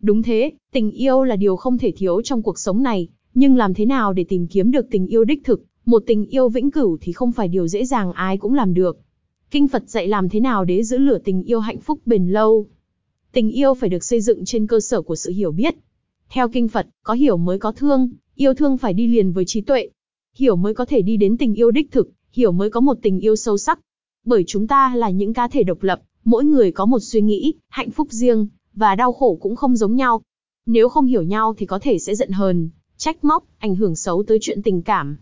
Đúng thế, tình yêu là điều không thể thiếu trong cuộc sống này, nhưng làm thế nào để tìm kiếm được tình yêu đích thực, một tình yêu vĩnh cửu thì không phải điều dễ dàng ai cũng làm được. Kinh Phật dạy làm thế nào để giữ lửa tình yêu hạnh phúc bền lâu. Tình yêu phải được xây dựng trên cơ sở của sự hiểu biết. Theo Kinh Phật, có hiểu mới có thương, yêu thương phải đi liền với trí tuệ. Hiểu mới có thể đi đến tình yêu đích thực, hiểu mới có một tình yêu sâu sắc. Bởi chúng ta là những cá thể độc lập, mỗi người có một suy nghĩ, hạnh phúc riêng, và đau khổ cũng không giống nhau. Nếu không hiểu nhau thì có thể sẽ giận hờn, trách móc, ảnh hưởng xấu tới chuyện tình cảm.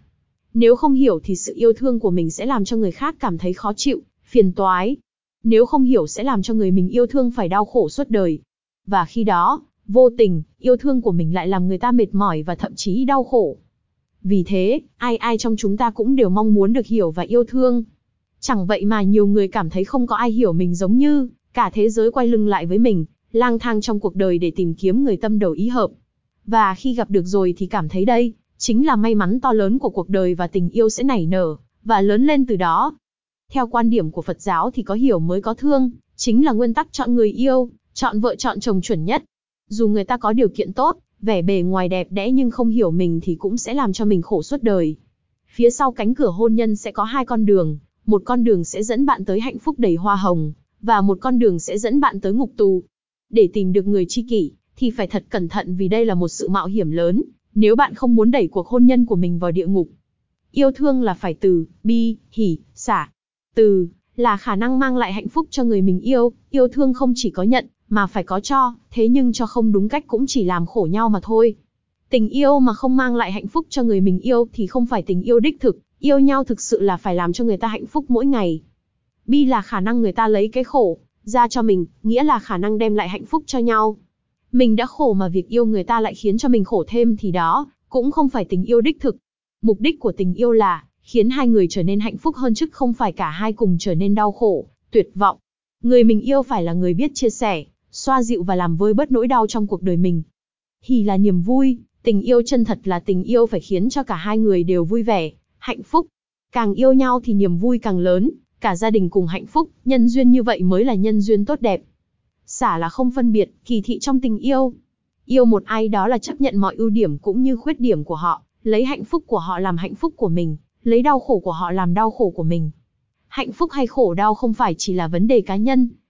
Nếu không hiểu thì sự yêu thương của mình sẽ làm cho người khác cảm thấy khó chịu, phiền toái. Nếu không hiểu sẽ làm cho người mình yêu thương phải đau khổ suốt đời. Và khi đó, vô tình, yêu thương của mình lại làm người ta mệt mỏi và thậm chí đau khổ. Vì thế, ai ai trong chúng ta cũng đều mong muốn được hiểu và yêu thương. Chẳng vậy mà nhiều người cảm thấy không có ai hiểu mình giống như, cả thế giới quay lưng lại với mình, lang thang trong cuộc đời để tìm kiếm người tâm đầu ý hợp. Và khi gặp được rồi thì cảm thấy đây, chính là may mắn to lớn của cuộc đời và tình yêu sẽ nảy nở, và lớn lên từ đó. Theo quan điểm của Phật giáo thì có hiểu mới có thương, chính là nguyên tắc chọn người yêu, chọn vợ chọn chồng chuẩn nhất. Dù người ta có điều kiện tốt, vẻ bề ngoài đẹp đẽ nhưng không hiểu mình thì cũng sẽ làm cho mình khổ suốt đời. Phía sau cánh cửa hôn nhân sẽ có hai con đường, một con đường sẽ dẫn bạn tới hạnh phúc đầy hoa hồng, và một con đường sẽ dẫn bạn tới ngục tù. Để tìm được người tri kỷ, thì phải thật cẩn thận vì đây là một sự mạo hiểm lớn, nếu bạn không muốn đẩy cuộc hôn nhân của mình vào địa ngục. Yêu thương là phải từ, bi, hỉ, xả. Từ, là khả năng mang lại hạnh phúc cho người mình yêu, yêu thương không chỉ có nhận, mà phải có cho, thế nhưng cho không đúng cách cũng chỉ làm khổ nhau mà thôi. Tình yêu mà không mang lại hạnh phúc cho người mình yêu thì không phải tình yêu đích thực, yêu nhau thực sự là phải làm cho người ta hạnh phúc mỗi ngày. Bi là khả năng người ta lấy cái khổ ra cho mình, nghĩa là khả năng đem lại hạnh phúc cho nhau. Mình đã khổ mà việc yêu người ta lại khiến cho mình khổ thêm thì đó, cũng không phải tình yêu đích thực. Mục đích của tình yêu là khiến hai người trở nên hạnh phúc hơn chứ không phải cả hai cùng trở nên đau khổ, tuyệt vọng. Người mình yêu phải là người biết chia sẻ, xoa dịu và làm vơi bớt nỗi đau trong cuộc đời mình. Hỉ là niềm vui, tình yêu chân thật là tình yêu phải khiến cho cả hai người đều vui vẻ, hạnh phúc. Càng yêu nhau thì niềm vui càng lớn, cả gia đình cùng hạnh phúc, nhân duyên như vậy mới là nhân duyên tốt đẹp. Xả là không phân biệt, kỳ thị trong tình yêu. Yêu một ai đó là chấp nhận mọi ưu điểm cũng như khuyết điểm của họ, lấy hạnh phúc của họ làm hạnh phúc của mình, lấy đau khổ của họ làm đau khổ của mình. Hạnh phúc hay khổ đau không phải chỉ là vấn đề cá nhân,